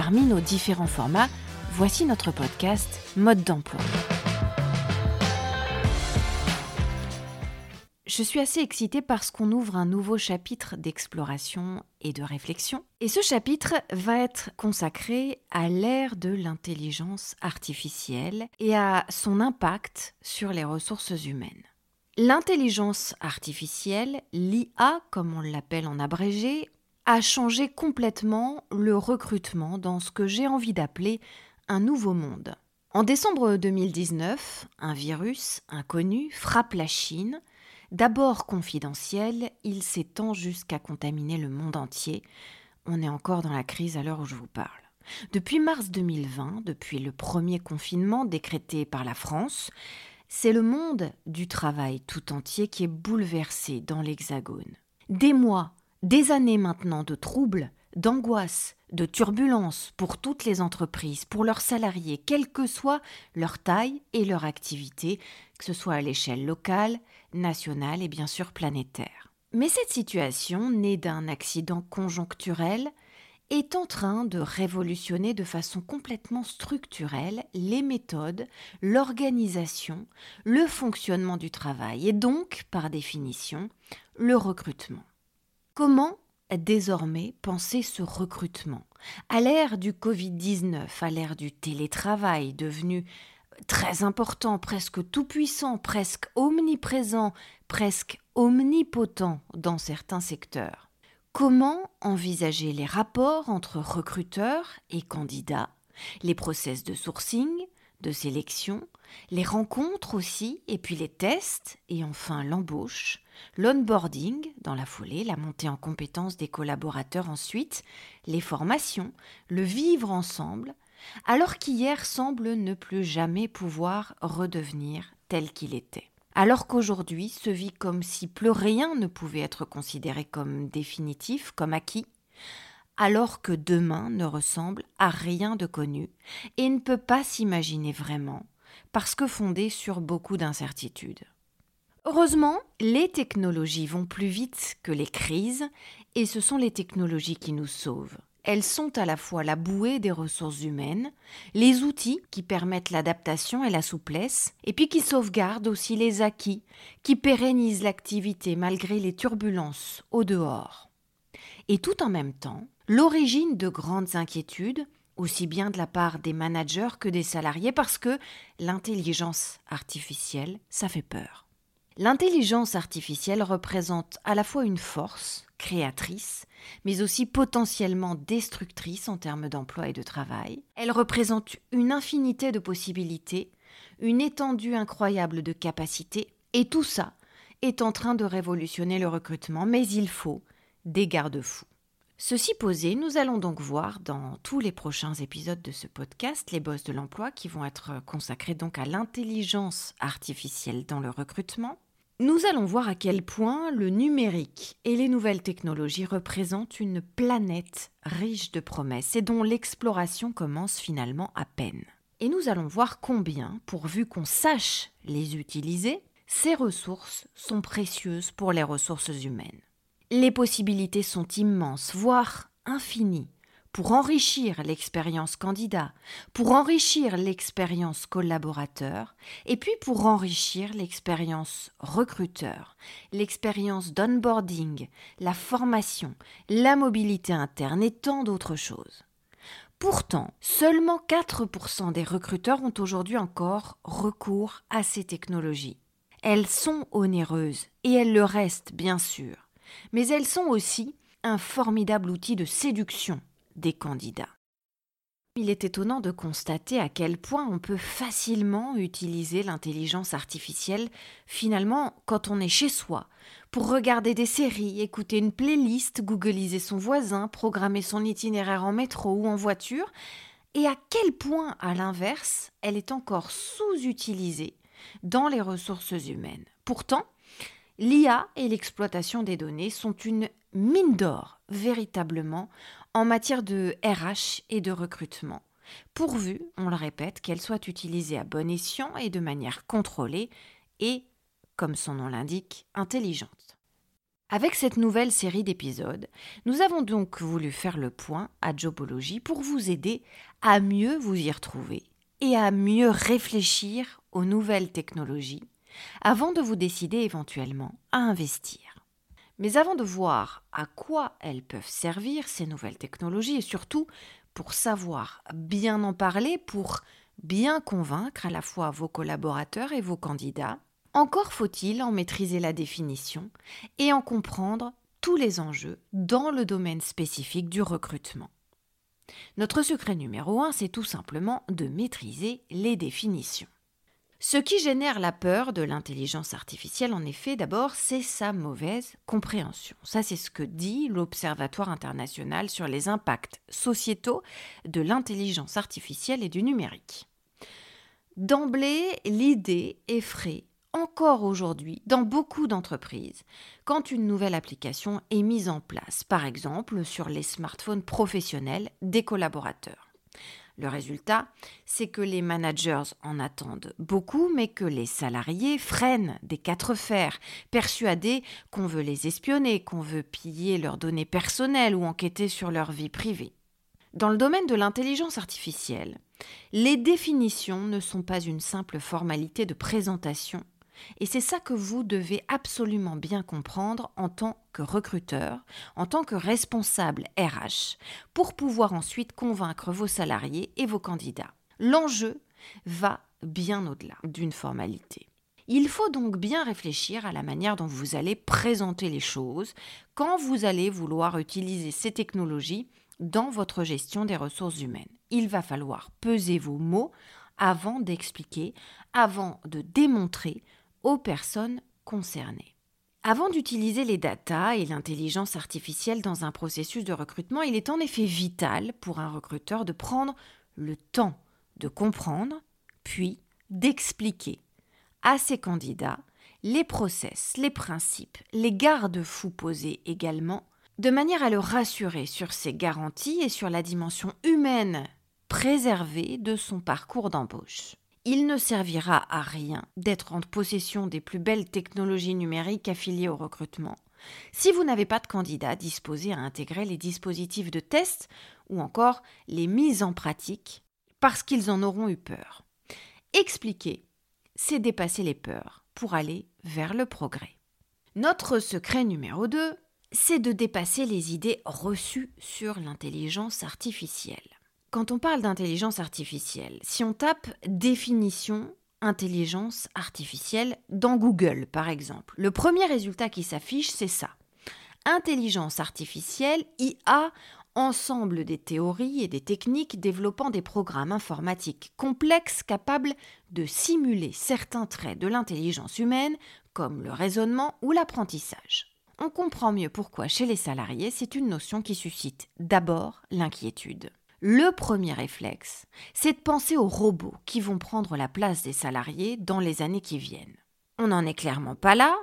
Parmi nos différents formats, voici notre podcast Mode d'emploi. Je suis assez excitée parce qu'on ouvre un nouveau chapitre d'exploration et de réflexion. Et ce chapitre va être consacré à l'ère de l'intelligence artificielle et à son impact sur les ressources humaines. L'intelligence artificielle, l'IA comme on l'appelle en abrégé, a changé complètement le recrutement dans ce que j'ai envie d'appeler un nouveau monde. En décembre 2019, un virus inconnu frappe la Chine D'abord confidentiel, il s'étend jusqu'à contaminer le monde entier. On est encore dans la crise à l'heure où je vous parle. Depuis mars 2020, depuis le premier confinement décrété par la France, c'est le monde du travail tout entier qui est bouleversé dans l'Hexagone. Des mois, des années maintenant de troubles, d'angoisse, de turbulences pour toutes les entreprises, pour leurs salariés, quelle que soit leur taille et leur activité, que ce soit à l'échelle locale, nationale et bien sûr planétaire. Mais cette situation, née d'un accident conjoncturel, est en train de révolutionner de façon complètement structurelle les méthodes, l'organisation, le fonctionnement du travail et donc, par définition, le recrutement. Comment désormais penser ce recrutement? À l'ère du Covid-19, à l'ère du télétravail devenu très important, presque tout-puissant, presque omniprésent, presque omnipotent dans certains secteurs. Comment envisager les rapports entre recruteurs et candidats, les process de sourcing, de sélection, les rencontres aussi, et puis les tests, et enfin l'embauche, l'onboarding dans la foulée, la montée en compétences des collaborateurs ensuite, les formations, le vivre ensemble, alors qu'hier semble ne plus jamais pouvoir redevenir tel qu'il était. Alors qu'aujourd'hui se vit comme si plus rien ne pouvait être considéré comme définitif, comme acquis, alors que demain ne ressemble à rien de connu et ne peut pas s'imaginer vraiment, parce que fondé sur beaucoup d'incertitudes. Heureusement, les technologies vont plus vite que les crises et ce sont les technologies qui nous sauvent. Elles sont à la fois la bouée des ressources humaines, les outils qui permettent l'adaptation et la souplesse, et puis qui sauvegardent aussi les acquis, qui pérennisent l'activité malgré les turbulences au dehors. Et tout en même temps, l'origine de grandes inquiétudes, aussi bien de la part des managers que des salariés, parce que l'intelligence artificielle, ça fait peur. L'intelligence artificielle représente à la fois une force créatrice, mais aussi potentiellement destructrice en termes d'emploi et de travail. Elle représente une infinité de possibilités, une étendue incroyable de capacités, et tout ça est en train de révolutionner le recrutement, mais il faut des garde-fous. Ceci posé, nous allons donc voir dans tous les prochains épisodes de ce podcast les boss de l'emploi qui vont être consacrés donc à l'intelligence artificielle dans le recrutement, nous allons voir à quel point le numérique et les nouvelles technologies représentent une planète riche de promesses et dont l'exploration commence finalement à peine. Et nous allons voir combien, pourvu qu'on sache les utiliser, ces ressources sont précieuses pour les ressources humaines. Les possibilités sont immenses, voire infinies, pour enrichir l'expérience candidat, pour enrichir l'expérience collaborateur, et puis pour enrichir l'expérience recruteur, l'expérience d'onboarding, la formation, la mobilité interne et tant d'autres choses. Pourtant, seulement 4% des recruteurs ont aujourd'hui encore recours à ces technologies. Elles sont onéreuses, et elles le restent bien sûr, mais elles sont aussi un formidable outil de séduction des candidats. il est étonnant de constater à quel point on peut facilement utiliser l'intelligence artificielle finalement quand on est chez soi, pour regarder des séries, écouter une playlist, googliser son voisin, programmer son itinéraire en métro ou en voiture, et à quel point, à l'inverse, elle est encore sous-utilisée dans les ressources humaines. Pourtant, l'IA et l'exploitation des données sont une mine d'or, véritablement, en matière de RH et de recrutement, pourvu, on le répète, qu'elle soit utilisée à bon escient et de manière contrôlée et, comme son nom l'indique, intelligente. Avec cette nouvelle série d'épisodes, nous avons donc voulu faire le point à Jobology pour vous aider à mieux vous y retrouver et à mieux réfléchir aux nouvelles technologies avant de vous décider éventuellement à investir. Mais avant de voir à quoi elles peuvent servir, ces nouvelles technologies, et surtout pour savoir bien en parler, pour bien convaincre à la fois vos collaborateurs et vos candidats, encore faut-il en maîtriser la définition et en comprendre tous les enjeux dans le domaine spécifique du recrutement. Notre secret numéro un, c'est tout simplement de maîtriser les définitions. Ce qui génère la peur de l'intelligence artificielle, en effet, d'abord, c'est sa mauvaise compréhension. Ça, c'est ce que dit l'Observatoire international sur les impacts sociétaux de l'intelligence artificielle et du numérique. D'emblée, l'idée effraie encore aujourd'hui dans beaucoup d'entreprises quand une nouvelle application est mise en place, par exemple sur les smartphones professionnels des collaborateurs. Le résultat, c'est que les managers en attendent beaucoup, mais que les salariés freinent des quatre fers, persuadés qu'on veut les espionner, qu'on veut piller leurs données personnelles ou enquêter sur leur vie privée. Dans le domaine de l'intelligence artificielle, les définitions ne sont pas une simple formalité de présentation et c'est ça que vous devez absolument bien comprendre en tant que recruteur, en tant que responsable RH, pour pouvoir ensuite convaincre vos salariés et vos candidats. L'enjeu va bien au-delà d'une formalité. Il faut donc bien réfléchir à la manière dont vous allez présenter les choses quand vous allez vouloir utiliser ces technologies dans votre gestion des ressources humaines. Il va falloir peser vos mots avant d'expliquer, avant de démontrer aux personnes concernées. Avant d'utiliser les data et l'intelligence artificielle dans un processus de recrutement, il est en effet vital pour un recruteur de prendre le temps de comprendre, puis d'expliquer à ses candidats les process, les principes, les garde-fous posés également, de manière à le rassurer sur ses garanties et sur la dimension humaine préservée de son parcours d'embauche il ne servira à rien d'être en possession des plus belles technologies numériques affiliées au recrutement si vous n'avez pas de candidat disposé à intégrer les dispositifs de test ou encore les mises en pratique parce qu'ils en auront eu peur. Expliquer, c'est dépasser les peurs pour aller vers le progrès. Notre secret numéro 2, c'est de dépasser les idées reçues sur l'intelligence artificielle. Quand on parle d'intelligence artificielle, si on tape définition intelligence artificielle dans Google, par exemple, le premier résultat qui s'affiche, c'est ça. Intelligence artificielle, IA, ensemble des théories et des techniques développant des programmes informatiques complexes capables de simuler certains traits de l'intelligence humaine, comme le raisonnement ou l'apprentissage. On comprend mieux pourquoi chez les salariés c'est une notion qui suscite d'abord l'inquiétude. Le premier réflexe, c'est de penser aux robots qui vont prendre la place des salariés dans les années qui viennent. On n'en est clairement pas là,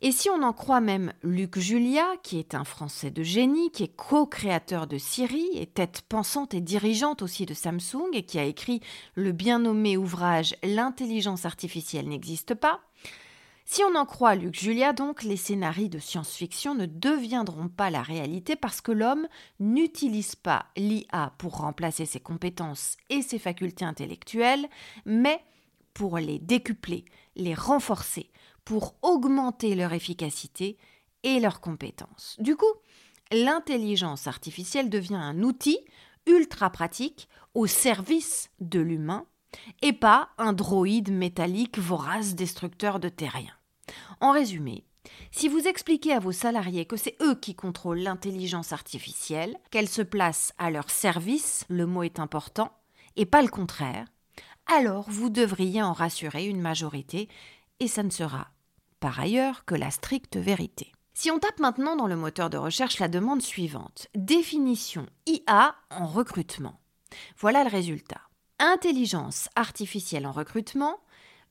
et si on en croit même Luc Julia, qui est un Français de génie, qui est co-créateur de Siri et tête pensante et dirigeante aussi de Samsung, et qui a écrit le bien nommé ouvrage L'intelligence artificielle n'existe pas, si on en croit Luc Julia, donc, les scénarios de science-fiction ne deviendront pas la réalité parce que l'homme n'utilise pas l'IA pour remplacer ses compétences et ses facultés intellectuelles, mais pour les décupler, les renforcer, pour augmenter leur efficacité et leurs compétences. Du coup, l'intelligence artificielle devient un outil ultra pratique au service de l'humain et pas un droïde métallique vorace destructeur de terriens. En résumé, Si vous expliquez à vos salariés que c'est eux qui contrôlent l'intelligence artificielle, qu'elle se place à leur service, le mot est important, et pas le contraire, alors vous devriez en rassurer une majorité, et ça ne sera par ailleurs que la stricte vérité. Si on tape maintenant dans le moteur de recherche la demande suivante, définition IA en recrutement, voilà le résultat. Intelligence artificielle en recrutement,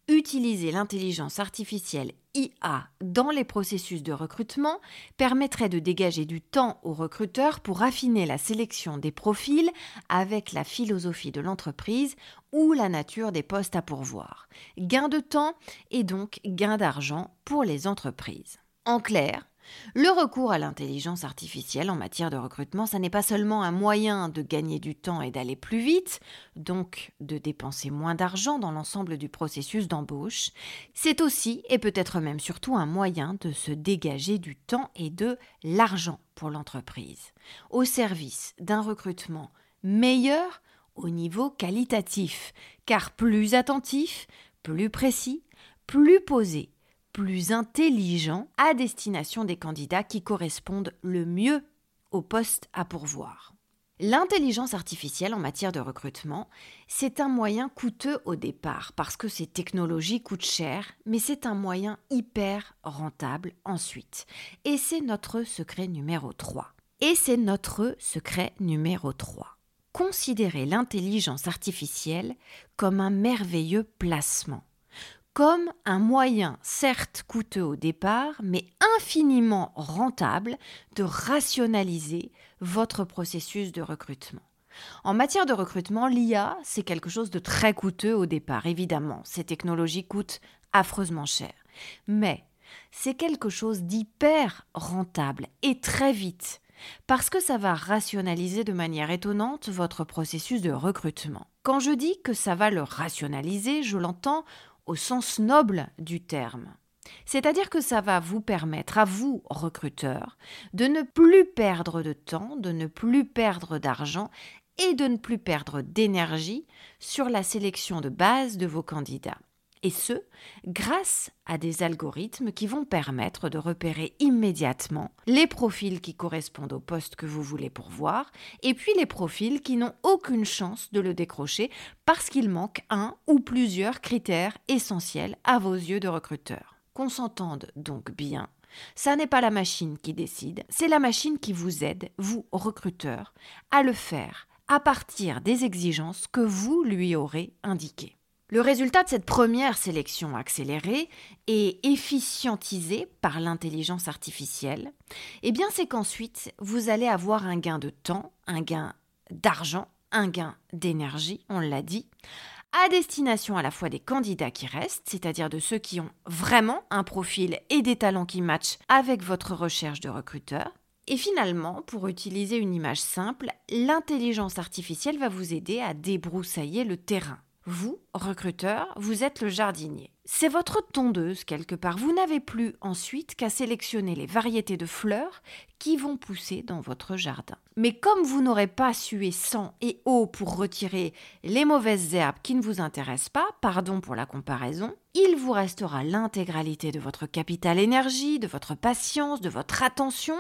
utiliser l'intelligence artificielle IA dans les processus de recrutement permettrait de dégager du temps aux recruteurs pour affiner la sélection des profils avec la philosophie de l'entreprise ou la nature des postes à pourvoir. Gain de temps et donc gain d'argent pour les entreprises. En clair, le recours à l'intelligence artificielle en matière de recrutement, ça n'est pas seulement un moyen de gagner du temps et d'aller plus vite, donc de dépenser moins d'argent dans l'ensemble du processus d'embauche, c'est aussi et peut-être même surtout un moyen de se dégager du temps et de l'argent pour l'entreprise, au service d'un recrutement meilleur au niveau qualitatif, car plus attentif, plus précis, plus posé plus intelligent à destination des candidats qui correspondent le mieux au poste à pourvoir. L'intelligence artificielle en matière de recrutement, c'est un moyen coûteux au départ parce que ces technologies coûtent cher, mais c'est un moyen hyper rentable ensuite. Et c'est notre secret numéro 3. Et c'est notre secret numéro 3. Considérez l'intelligence artificielle comme un merveilleux placement comme un moyen certes coûteux au départ, mais infiniment rentable de rationaliser votre processus de recrutement. En matière de recrutement, l'IA, c'est quelque chose de très coûteux au départ, évidemment. Ces technologies coûtent affreusement cher. Mais c'est quelque chose d'hyper rentable et très vite, parce que ça va rationaliser de manière étonnante votre processus de recrutement. Quand je dis que ça va le rationaliser, je l'entends au sens noble du terme. C'est-à-dire que ça va vous permettre, à vous, recruteurs, de ne plus perdre de temps, de ne plus perdre d'argent et de ne plus perdre d'énergie sur la sélection de base de vos candidats et ce, grâce à des algorithmes qui vont permettre de repérer immédiatement les profils qui correspondent au poste que vous voulez pourvoir, et puis les profils qui n'ont aucune chance de le décrocher parce qu'il manque un ou plusieurs critères essentiels à vos yeux de recruteur. Qu'on s'entende donc bien. Ça n'est pas la machine qui décide, c'est la machine qui vous aide, vous recruteurs, à le faire à partir des exigences que vous lui aurez indiquées. Le résultat de cette première sélection accélérée et efficientisée par l'intelligence artificielle, eh c'est qu'ensuite vous allez avoir un gain de temps, un gain d'argent, un gain d'énergie, on l'a dit, à destination à la fois des candidats qui restent, c'est-à-dire de ceux qui ont vraiment un profil et des talents qui matchent avec votre recherche de recruteur. Et finalement, pour utiliser une image simple, l'intelligence artificielle va vous aider à débroussailler le terrain vous, recruteur, vous êtes le jardinier. C'est votre tondeuse quelque part. Vous n'avez plus ensuite qu'à sélectionner les variétés de fleurs qui vont pousser dans votre jardin. Mais comme vous n'aurez pas sué sang et eau pour retirer les mauvaises herbes qui ne vous intéressent pas, pardon pour la comparaison, il vous restera l'intégralité de votre capital énergie, de votre patience, de votre attention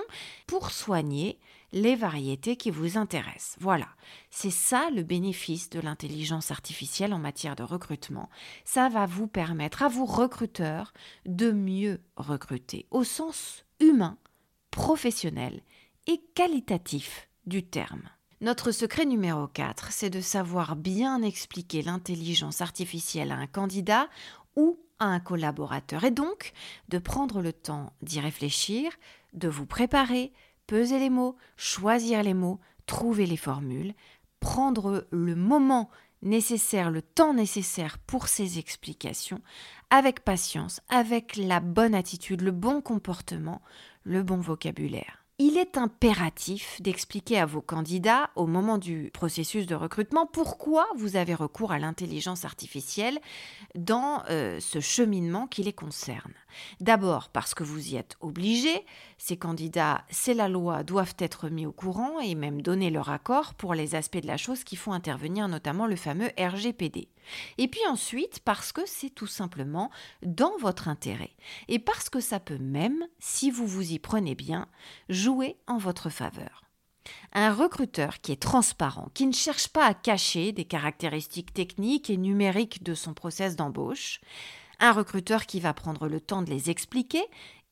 pour soigner les variétés qui vous intéressent. Voilà, c'est ça le bénéfice de l'intelligence artificielle en matière de recrutement. Ça va vous à vous recruteurs de mieux recruter au sens humain, professionnel et qualitatif du terme. Notre secret numéro 4, c'est de savoir bien expliquer l'intelligence artificielle à un candidat ou à un collaborateur et donc de prendre le temps d'y réfléchir, de vous préparer, peser les mots, choisir les mots, trouver les formules, prendre le moment nécessaire, le temps nécessaire pour ces explications, avec patience, avec la bonne attitude, le bon comportement, le bon vocabulaire. il est impératif d'expliquer à vos candidats au moment du processus de recrutement pourquoi vous avez recours à l'intelligence artificielle dans euh, ce cheminement qui les concerne. D'abord parce que vous y êtes obligé, ces candidats, c'est la loi, doivent être mis au courant et même donner leur accord pour les aspects de la chose qui font intervenir notamment le fameux RGPD. Et puis ensuite parce que c'est tout simplement dans votre intérêt et parce que ça peut même, si vous vous y prenez bien, jouer en votre faveur. Un recruteur qui est transparent, qui ne cherche pas à cacher des caractéristiques techniques et numériques de son process d'embauche, un recruteur qui va prendre le temps de les expliquer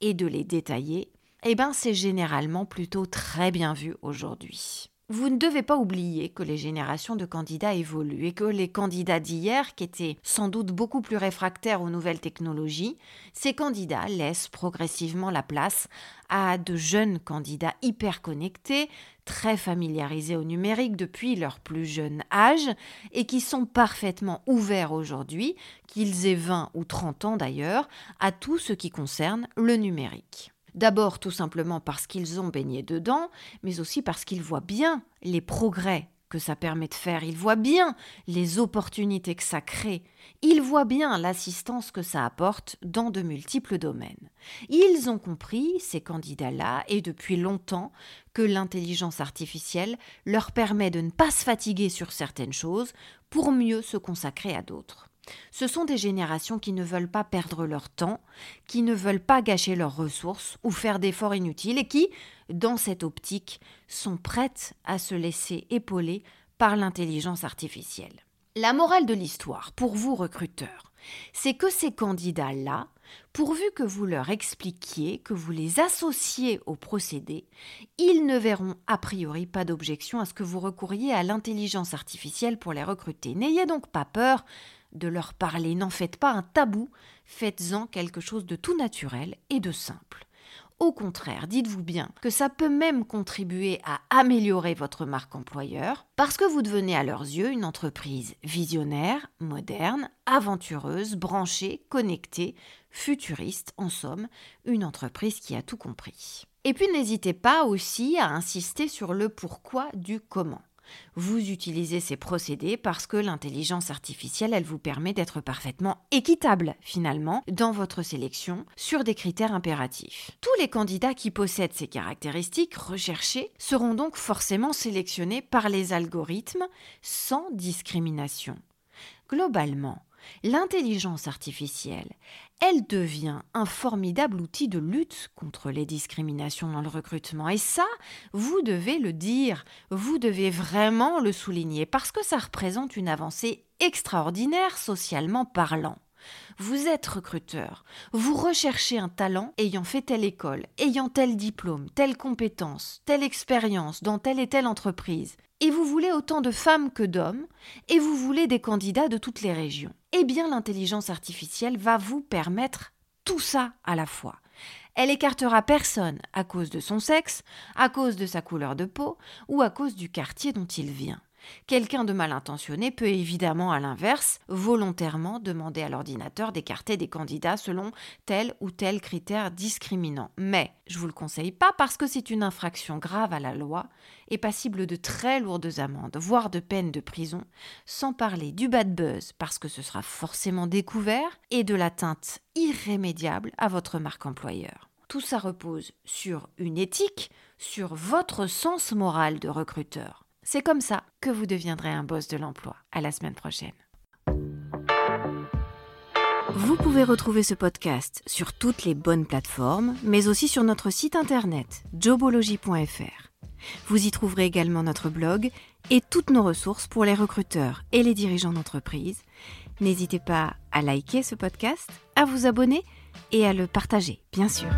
et de les détailler, eh ben c'est généralement plutôt très bien vu aujourd'hui. Vous ne devez pas oublier que les générations de candidats évoluent et que les candidats d'hier, qui étaient sans doute beaucoup plus réfractaires aux nouvelles technologies, ces candidats laissent progressivement la place à de jeunes candidats hyper connectés, très familiarisés au numérique depuis leur plus jeune âge et qui sont parfaitement ouverts aujourd'hui, qu'ils aient 20 ou 30 ans d'ailleurs, à tout ce qui concerne le numérique. D'abord tout simplement parce qu'ils ont baigné dedans, mais aussi parce qu'ils voient bien les progrès que ça permet de faire, ils voient bien les opportunités que ça crée, ils voient bien l'assistance que ça apporte dans de multiples domaines. Ils ont compris, ces candidats-là, et depuis longtemps, que l'intelligence artificielle leur permet de ne pas se fatiguer sur certaines choses pour mieux se consacrer à d'autres. Ce sont des générations qui ne veulent pas perdre leur temps, qui ne veulent pas gâcher leurs ressources ou faire d'efforts inutiles et qui, dans cette optique, sont prêtes à se laisser épauler par l'intelligence artificielle. La morale de l'histoire, pour vous recruteurs, c'est que ces candidats-là, pourvu que vous leur expliquiez, que vous les associez au procédé, ils ne verront a priori pas d'objection à ce que vous recouriez à l'intelligence artificielle pour les recruter. N'ayez donc pas peur de leur parler. N'en faites pas un tabou, faites-en quelque chose de tout naturel et de simple. Au contraire, dites-vous bien que ça peut même contribuer à améliorer votre marque employeur parce que vous devenez à leurs yeux une entreprise visionnaire, moderne, aventureuse, branchée, connectée, futuriste, en somme, une entreprise qui a tout compris. Et puis n'hésitez pas aussi à insister sur le pourquoi du comment. Vous utilisez ces procédés parce que l'intelligence artificielle, elle vous permet d'être parfaitement équitable, finalement, dans votre sélection sur des critères impératifs. Tous les candidats qui possèdent ces caractéristiques recherchées seront donc forcément sélectionnés par les algorithmes sans discrimination. Globalement, L'intelligence artificielle, elle devient un formidable outil de lutte contre les discriminations dans le recrutement. Et ça, vous devez le dire, vous devez vraiment le souligner, parce que ça représente une avancée extraordinaire socialement parlant. Vous êtes recruteur, vous recherchez un talent ayant fait telle école, ayant tel diplôme, telle compétence, telle expérience dans telle et telle entreprise. Et vous voulez autant de femmes que d'hommes, et vous voulez des candidats de toutes les régions. Eh bien, l'intelligence artificielle va vous permettre tout ça à la fois. Elle écartera personne à cause de son sexe, à cause de sa couleur de peau ou à cause du quartier dont il vient. Quelqu'un de mal intentionné peut évidemment, à l'inverse, volontairement demander à l'ordinateur d'écarter des candidats selon tel ou tel critère discriminant. Mais je vous le conseille pas parce que c'est une infraction grave à la loi et passible de très lourdes amendes, voire de peines de prison, sans parler du bad buzz parce que ce sera forcément découvert et de l'atteinte irrémédiable à votre marque employeur. Tout ça repose sur une éthique, sur votre sens moral de recruteur. C'est comme ça que vous deviendrez un boss de l'emploi. À la semaine prochaine. Vous pouvez retrouver ce podcast sur toutes les bonnes plateformes, mais aussi sur notre site internet jobology.fr. Vous y trouverez également notre blog et toutes nos ressources pour les recruteurs et les dirigeants d'entreprise. N'hésitez pas à liker ce podcast, à vous abonner et à le partager, bien sûr.